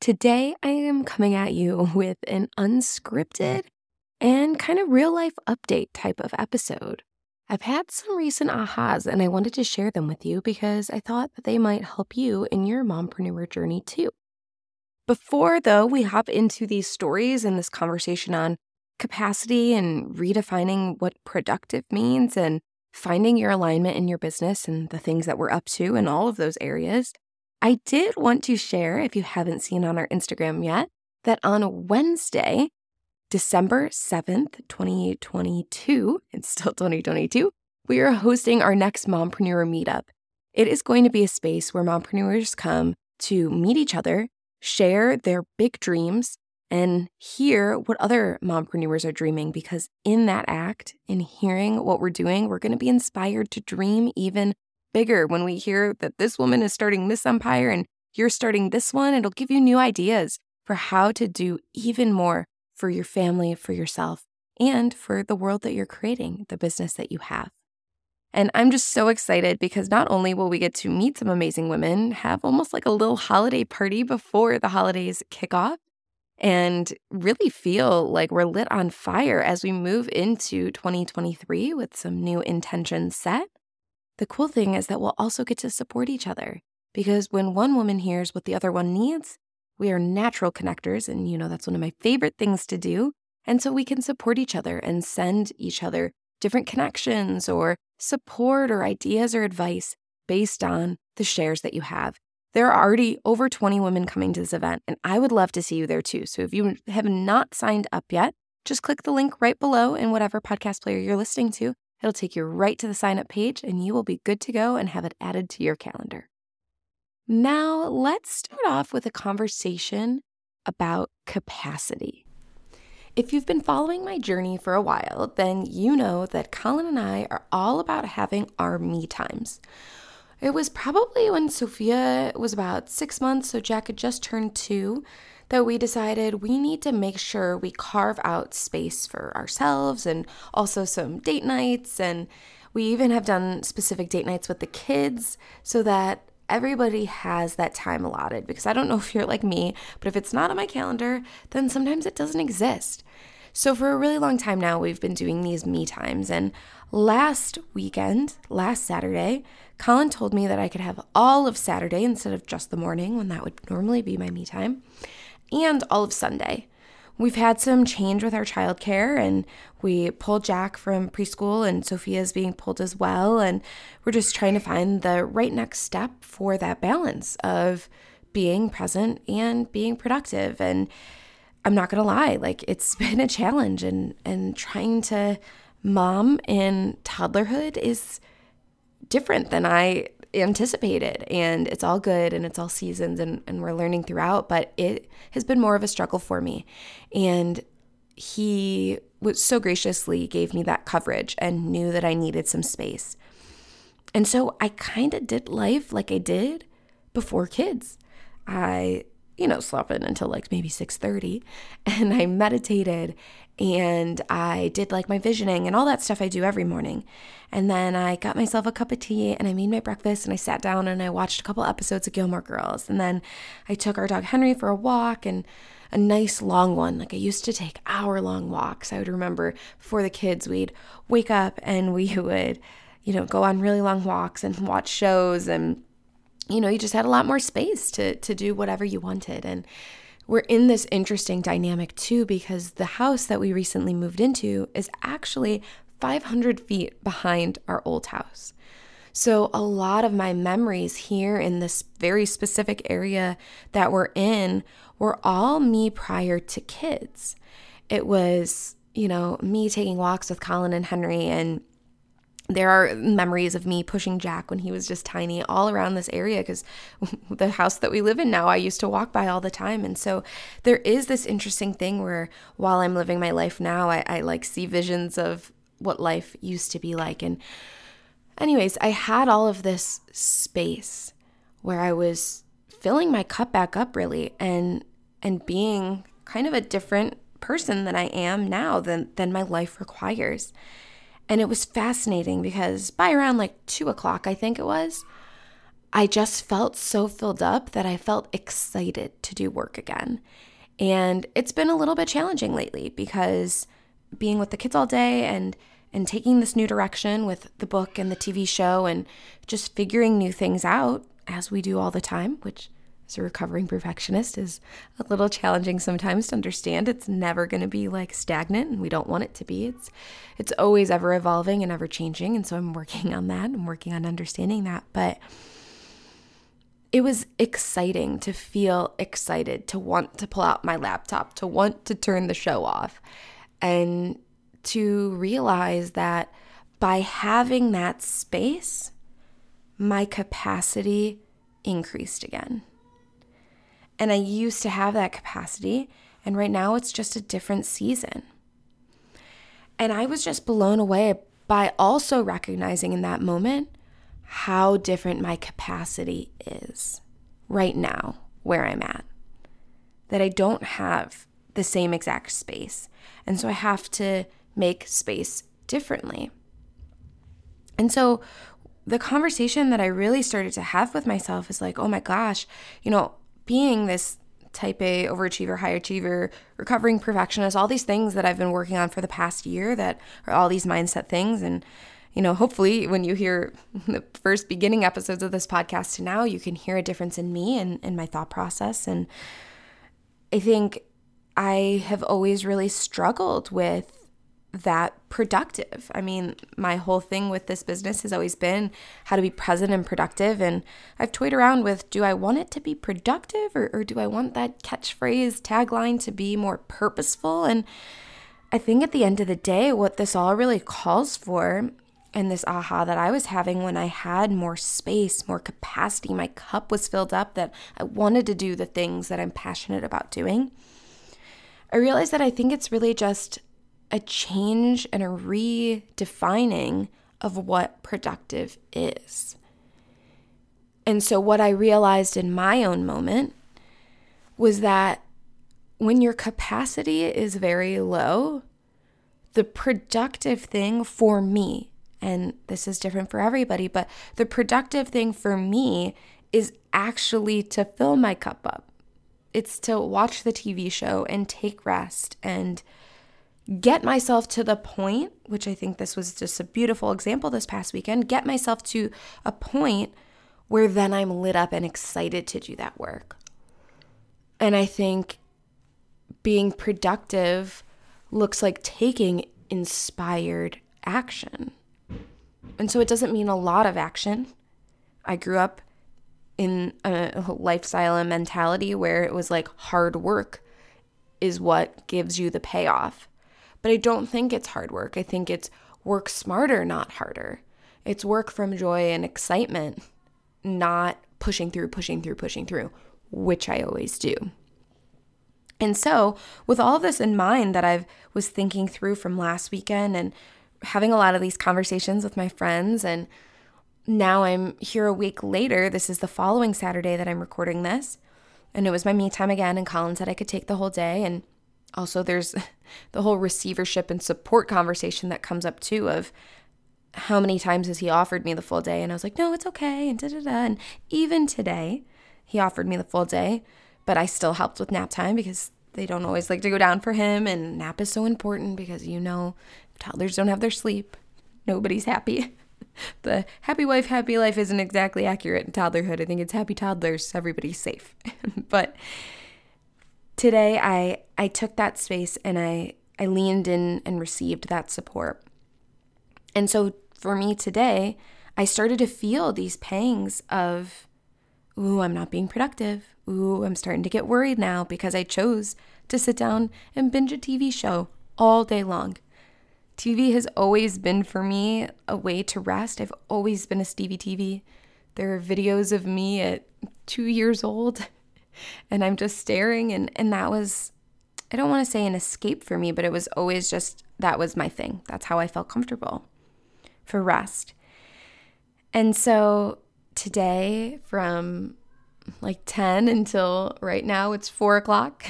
Today, I am coming at you with an unscripted and kind of real life update type of episode. I've had some recent ahas and I wanted to share them with you because I thought that they might help you in your mompreneur journey too. Before, though, we hop into these stories and this conversation on capacity and redefining what productive means and finding your alignment in your business and the things that we're up to in all of those areas, I did want to share, if you haven't seen on our Instagram yet, that on Wednesday, December 7th, 2022, it's still 2022, we are hosting our next Mompreneur Meetup. It is going to be a space where mompreneurs come to meet each other, share their big dreams, and hear what other mompreneurs are dreaming because in that act, in hearing what we're doing, we're going to be inspired to dream even bigger when we hear that this woman is starting this empire and you're starting this one. It'll give you new ideas for how to do even more for your family, for yourself, and for the world that you're creating, the business that you have. And I'm just so excited because not only will we get to meet some amazing women, have almost like a little holiday party before the holidays kick off, and really feel like we're lit on fire as we move into 2023 with some new intentions set, the cool thing is that we'll also get to support each other because when one woman hears what the other one needs, we are natural connectors. And you know, that's one of my favorite things to do. And so we can support each other and send each other different connections or support or ideas or advice based on the shares that you have. There are already over 20 women coming to this event, and I would love to see you there too. So if you have not signed up yet, just click the link right below in whatever podcast player you're listening to It'll take you right to the sign up page and you will be good to go and have it added to your calendar. Now, let's start off with a conversation about capacity. If you've been following my journey for a while, then you know that Colin and I are all about having our me times. It was probably when Sophia was about six months, so Jack had just turned two, that we decided we need to make sure we carve out space for ourselves and also some date nights. And we even have done specific date nights with the kids so that everybody has that time allotted. Because I don't know if you're like me, but if it's not on my calendar, then sometimes it doesn't exist. So, for a really long time now, we've been doing these me times. And last weekend, last Saturday, Colin told me that I could have all of Saturday instead of just the morning when that would normally be my me time and all of Sunday. We've had some change with our childcare, and we pulled Jack from preschool, and Sophia is being pulled as well. And we're just trying to find the right next step for that balance of being present and being productive. And I'm not gonna lie, like it's been a challenge, and and trying to mom in toddlerhood is different than I anticipated and it's all good and it's all seasons and, and we're learning throughout but it has been more of a struggle for me. And he was so graciously gave me that coverage and knew that i needed some space. And so i kind of did life like i did before kids. I you know slept in until like maybe 6.30 and i meditated and I did like my visioning and all that stuff I do every morning. And then I got myself a cup of tea and I made my breakfast and I sat down and I watched a couple episodes of Gilmore Girls. And then I took our dog Henry for a walk and a nice long one. Like I used to take hour long walks. I would remember before the kids, we'd wake up and we would, you know, go on really long walks and watch shows and you know, you just had a lot more space to to do whatever you wanted. And we're in this interesting dynamic too because the house that we recently moved into is actually 500 feet behind our old house. So, a lot of my memories here in this very specific area that we're in were all me prior to kids. It was, you know, me taking walks with Colin and Henry and there are memories of me pushing Jack when he was just tiny all around this area because the house that we live in now, I used to walk by all the time. And so there is this interesting thing where while I'm living my life now, I, I like see visions of what life used to be like. And, anyways, I had all of this space where I was filling my cup back up really and and being kind of a different person than I am now than than my life requires. And it was fascinating because by around like two o'clock, I think it was, I just felt so filled up that I felt excited to do work again. And it's been a little bit challenging lately because being with the kids all day and and taking this new direction with the book and the TV show and just figuring new things out as we do all the time, which as a recovering perfectionist is a little challenging sometimes to understand. It's never going to be like stagnant and we don't want it to be. It's it's always ever evolving and ever changing and so I'm working on that I'm working on understanding that but it was exciting to feel excited to want to pull out my laptop to want to turn the show off and to realize that by having that space my capacity increased again and I used to have that capacity, and right now it's just a different season. And I was just blown away by also recognizing in that moment how different my capacity is right now, where I'm at. That I don't have the same exact space. And so I have to make space differently. And so the conversation that I really started to have with myself is like, oh my gosh, you know, being this type A overachiever, high achiever, recovering perfectionist, all these things that I've been working on for the past year that are all these mindset things. And, you know, hopefully when you hear the first beginning episodes of this podcast to now, you can hear a difference in me and, in my thought process. And I think I have always really struggled with that productive. I mean, my whole thing with this business has always been how to be present and productive. And I've toyed around with do I want it to be productive or, or do I want that catchphrase tagline to be more purposeful? And I think at the end of the day, what this all really calls for and this aha that I was having when I had more space, more capacity, my cup was filled up, that I wanted to do the things that I'm passionate about doing. I realized that I think it's really just a change and a redefining of what productive is. And so, what I realized in my own moment was that when your capacity is very low, the productive thing for me, and this is different for everybody, but the productive thing for me is actually to fill my cup up. It's to watch the TV show and take rest and get myself to the point, which I think this was just a beautiful example this past weekend, get myself to a point where then I'm lit up and excited to do that work. And I think being productive looks like taking inspired action. And so it doesn't mean a lot of action. I grew up in a lifestyle and mentality where it was like hard work is what gives you the payoff. But I don't think it's hard work. I think it's work smarter, not harder. It's work from joy and excitement, not pushing through, pushing through, pushing through, which I always do. And so, with all of this in mind that I was thinking through from last weekend and having a lot of these conversations with my friends and now I'm here a week later. This is the following Saturday that I'm recording this. And it was my me time again. And Colin said I could take the whole day. And also there's the whole receivership and support conversation that comes up too of how many times has he offered me the full day? And I was like no it's okay and da da da. And even today he offered me the full day but I still helped with nap time because they don't always like to go down for him. And nap is so important because you know toddlers don't have their sleep. Nobody's happy. The happy wife happy life isn't exactly accurate in toddlerhood. I think it's happy toddlers. Everybody's safe. But today I I took that space and I I leaned in and received that support. And so for me today, I started to feel these pangs of ooh, I'm not being productive. Ooh, I'm starting to get worried now because I chose to sit down and binge a TV show all day long. TV has always been for me a way to rest. I've always been a Stevie TV. There are videos of me at two years old and I'm just staring and, and that was I don't want to say an escape for me, but it was always just that was my thing. That's how I felt comfortable for rest. And so today, from like 10 until right now, it's four o'clock,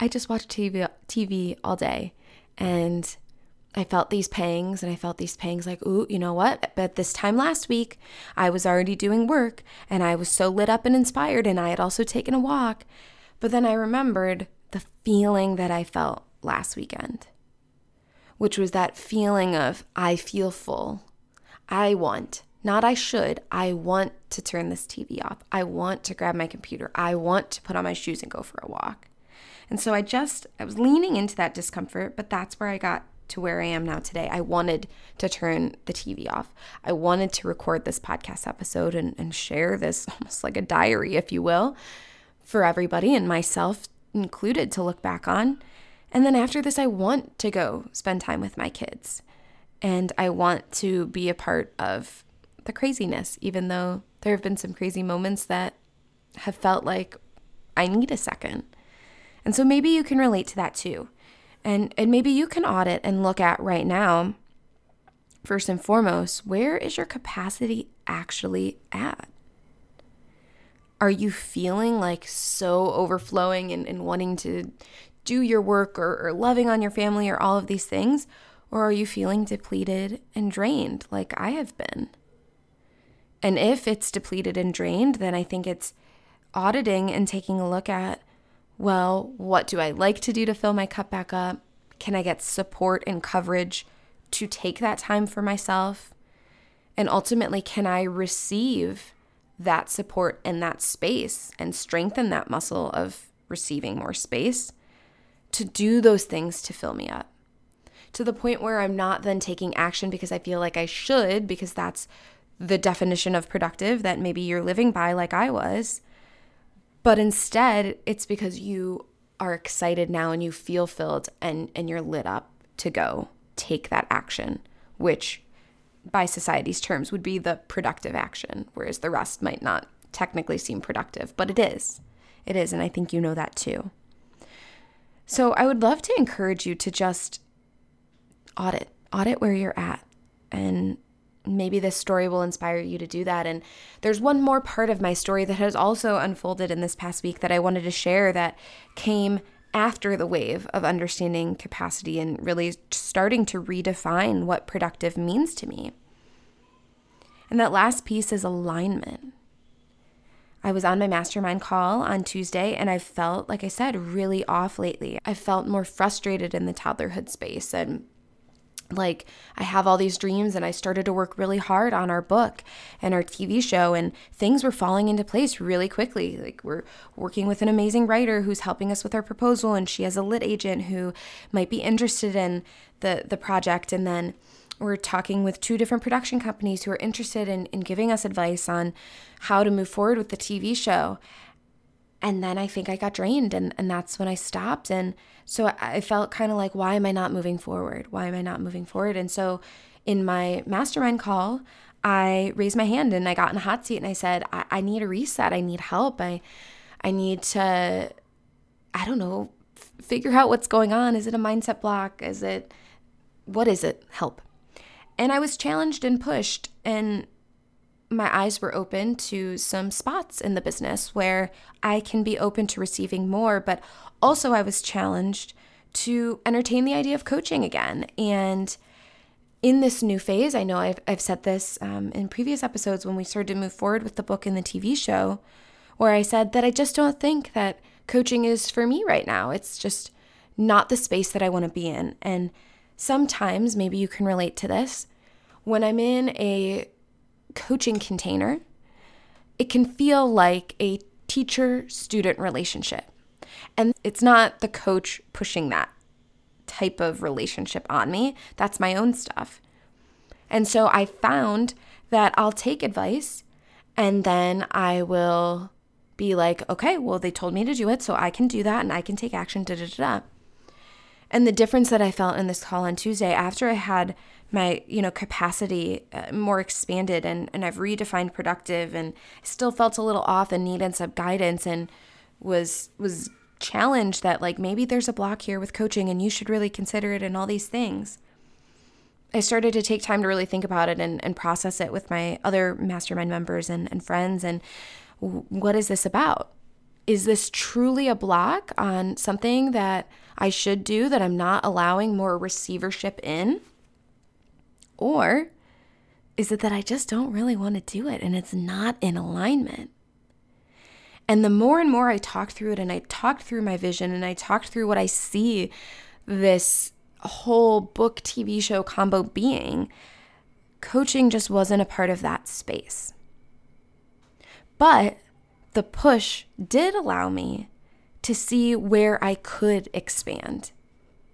I just watched TV, TV all day. And I felt these pangs and I felt these pangs like, ooh, you know what? But this time last week, I was already doing work and I was so lit up and inspired, and I had also taken a walk. But then I remembered the feeling that I felt last weekend, which was that feeling of, I feel full. I want, not I should, I want to turn this TV off. I want to grab my computer. I want to put on my shoes and go for a walk. And so I just, I was leaning into that discomfort, but that's where I got to where I am now today. I wanted to turn the TV off. I wanted to record this podcast episode and, and share this almost like a diary, if you will, for everybody and myself included to look back on. And then after this, I want to go spend time with my kids. And I want to be a part of the craziness, even though there have been some crazy moments that have felt like I need a second. And so maybe you can relate to that too. And, and maybe you can audit and look at right now, first and foremost, where is your capacity actually at? Are you feeling like so overflowing and, and wanting to do your work or, or loving on your family or all of these things? Or are you feeling depleted and drained like I have been? And if it's depleted and drained, then I think it's auditing and taking a look at well, what do I like to do to fill my cup back up? Can I get support and coverage to take that time for myself? And ultimately, can I receive that support and that space and strengthen that muscle of receiving more space to do those things to fill me up. To the point where I'm not then taking action because I feel like I should, because that's the definition of productive that maybe you're living by, like I was. But instead, it's because you are excited now and you feel filled and, and you're lit up to go take that action, which by society's terms would be the productive action, whereas the rest might not technically seem productive, but it is. It is, and I think you know that too. So I would love to encourage you to just audit, audit where you're at. And maybe this story will inspire you to do that. And there's one more part of my story that has also unfolded in this past week that I wanted to share that came after the wave of understanding capacity and really starting to redefine what productive means to me. And that last piece is alignment. I was on my mastermind call on Tuesday and I felt, like I said, really off lately. I felt more frustrated in the toddlerhood space and like I have all these dreams and I started to work really hard on our book and our TV show and things were falling into place really quickly. Like we're working with an amazing writer who's helping us with our proposal and she has a lit agent who might be interested in the the project and then we're talking with two different production companies who are interested in, in giving us advice on how to move forward with the TV show. And then I think I got drained, and, and that's when I stopped. And so I, felt kind of like, why am I not moving forward? Why am I not moving forward? And so in my mastermind call, I raised my hand and I got in a hot seat and I said, I, I need a reset. I need help. I, I need to, I don't know, f- figure out what's going on. Is it a mindset block? Is it, what is it? Help. And I was challenged and pushed. And my eyes were open to some spots in the business where I can be open to receiving more, but also I was challenged to entertain the idea of coaching again. And in this new phase, I know I've, I've said this um, in previous episodes when we started to move forward with the book and the TV show, where I said that I just don't think that coaching is for me right now. It's just not the space that I want to be in. And sometimes, maybe you can relate to this, when I'm in a coaching container, it can feel like a teacher student relationship. And it's not the coach pushing that type of relationship on me, that's my own stuff. And so I found that I'll take advice and then I will be like, okay, well, they told me to do it, so I can do that and I can take action, da da da. And the difference that I felt in this call on Tuesday after I had my you know capacity uh, more expanded and and I've redefined productive and still felt a little off and needed some guidance and was was challenged that like maybe there's a block here with coaching and you should really consider it and all these things. I started to take time to really think about it and, and process it with my other mastermind members and, and friends and what is this about? Is this truly a block on something that I should do that I'm not allowing more receivership in? Or is it that I just don't really want to do it and it's not in alignment? And the more and more I talked through it and I talked through my vision and I talked through what I see this whole book TV show combo being, coaching just wasn't a part of that space. But the push did allow me to see where I could expand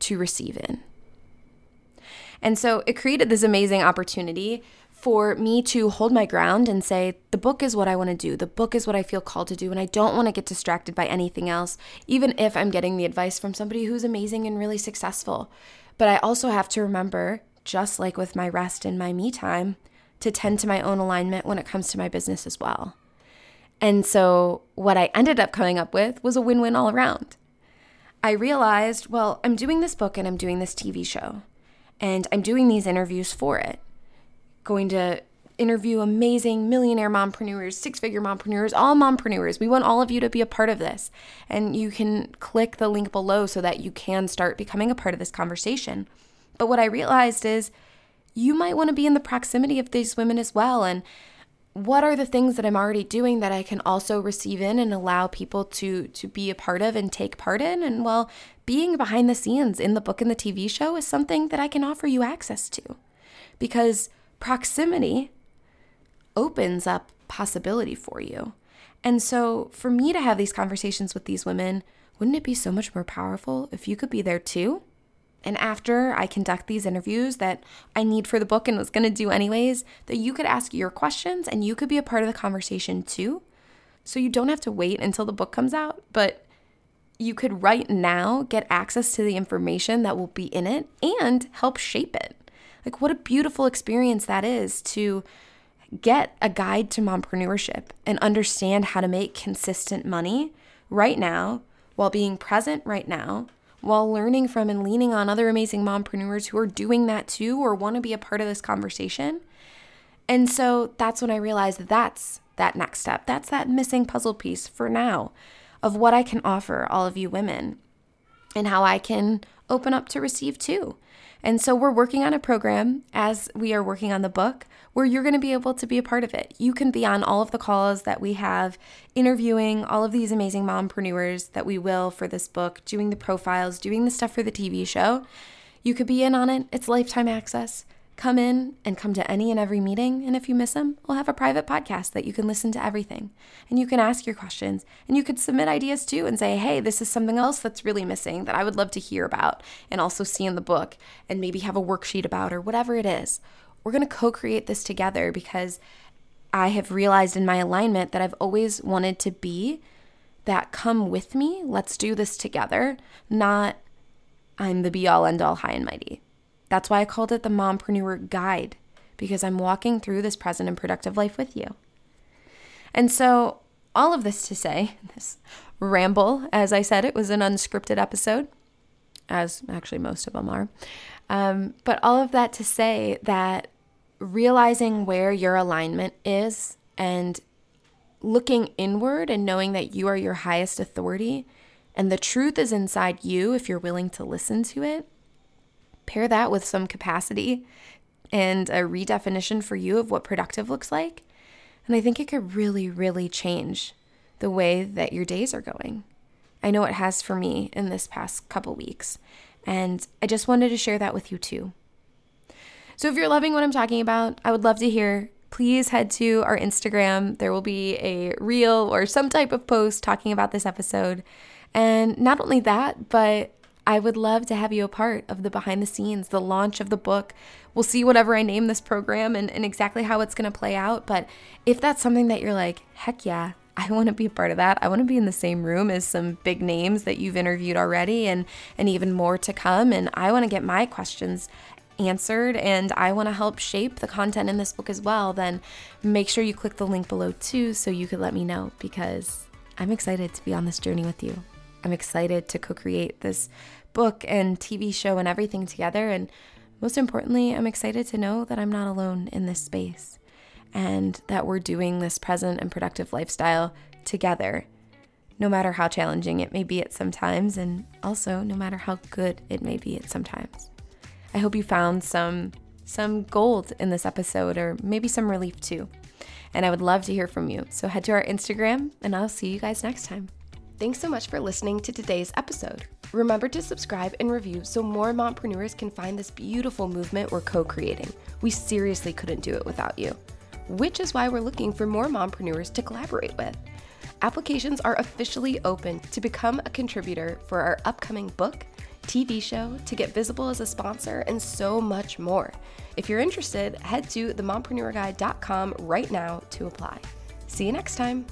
to receive in. And so it created this amazing opportunity for me to hold my ground and say, the book is what I want to do. The book is what I feel called to do. And I don't want to get distracted by anything else, even if I'm getting the advice from somebody who's amazing and really successful. But I also have to remember, just like with my rest and my me time, to tend to my own alignment when it comes to my business as well. And so, what I ended up coming up with was a win win all around. I realized, well, I'm doing this book and I'm doing this TV show and I'm doing these interviews for it. Going to interview amazing millionaire mompreneurs, six figure mompreneurs, all mompreneurs. We want all of you to be a part of this. And you can click the link below so that you can start becoming a part of this conversation. But what I realized is you might want to be in the proximity of these women as well. And what are the things that I'm already doing that I can also receive in and allow people to to be a part of and take part in? And well, being behind the scenes in the book and the TV show is something that I can offer you access to. Because proximity opens up possibility for you. And so for me to have these conversations with these women, wouldn't it be so much more powerful if you could be there too? And after I conduct these interviews that I need for the book and was going to do anyways, that you could ask your questions and you could be a part of the conversation too. So you don't have to wait until the book comes out, but you could right now get access to the information that will be in it and help shape it. Like, what a beautiful experience that is to get a guide to mompreneurship and understand how to make consistent money right now while being present right now while learning from and leaning on other amazing mompreneurs who are doing that too or want to be a part of this conversation. And so that's when I realized that that's that next step. That's that missing puzzle piece for now of what I can offer all of you women and how I can open up to receive too. And so we're working on a program as we are working on the book where you're going to be able to be a part of it. You can be on all of the calls that we have, interviewing all of these amazing mompreneurs that we will for this book, doing the profiles, doing the stuff for the TV show. You could be in on it. It's lifetime access come in and come to any and every meeting. And if you miss them, we'll have a private podcast that you can listen to everything. And you can ask your questions and you could submit ideas too and say, hey, this is something else that's really missing that I would love to hear about and also see in the book and maybe have a worksheet about or whatever it is. We're going to co create this together because I have realized in my alignment that I've always wanted to be that come with me, let's do this together, not I'm the be all end all high and mighty. That's why I called it the Mompreneur Guide, because I'm walking through this present and productive life with you. And so, all of this to say, this ramble, as I said, it was an unscripted episode, as actually most of them are. Um, but all of that to say that realizing where your alignment is and looking inward and knowing that you are your highest authority and the truth is inside you if you're willing to listen to it pair that with some capacity and a redefinition for you of what productive looks like. And I think it could really, really change the way that your days are going. I know it has for me in this past couple weeks. And I just wanted to share that with you too. So if you're loving what I'm talking about, I would love to hear. Please head to our Instagram. There will be a reel or some type of post talking about this episode. And not only that, but I would love to have you a part of the behind the scenes, the launch of the book. We'll see whatever I name this program and, and exactly how it's going to play out. But if that's something that you're like, heck yeah, I want to be a part of that. I want to be in the same room as some big names that you've interviewed already and and even more to come and I want to get my questions answered and I want to help shape the content in this book as well, then make sure you click the link below too so you could let me know because I'm excited to be on this journey with you. I'm excited to co create this book and TV show and everything together. And most importantly, I'm excited to know that I'm not alone in this space and that we're doing this present and productive lifestyle together, no matter how challenging it may be at some times, and also no matter how good it may be at some times. I hope you found some some gold in this episode or maybe some relief too. And I would love to hear from you. So head to our Instagram and I'll see you guys next time. Thanks so much for listening to today's episode. Remember to subscribe and review so more mompreneurs can find this beautiful movement we're co-creating. We seriously couldn't do it without you. Which is why we're looking for more mompreneurs to collaborate with. Applications are officially open to become a contributor for our upcoming book TV show, to get visible as a sponsor, and so much more. If you're interested, head to themompreneurguide.com right now to apply. See you next time.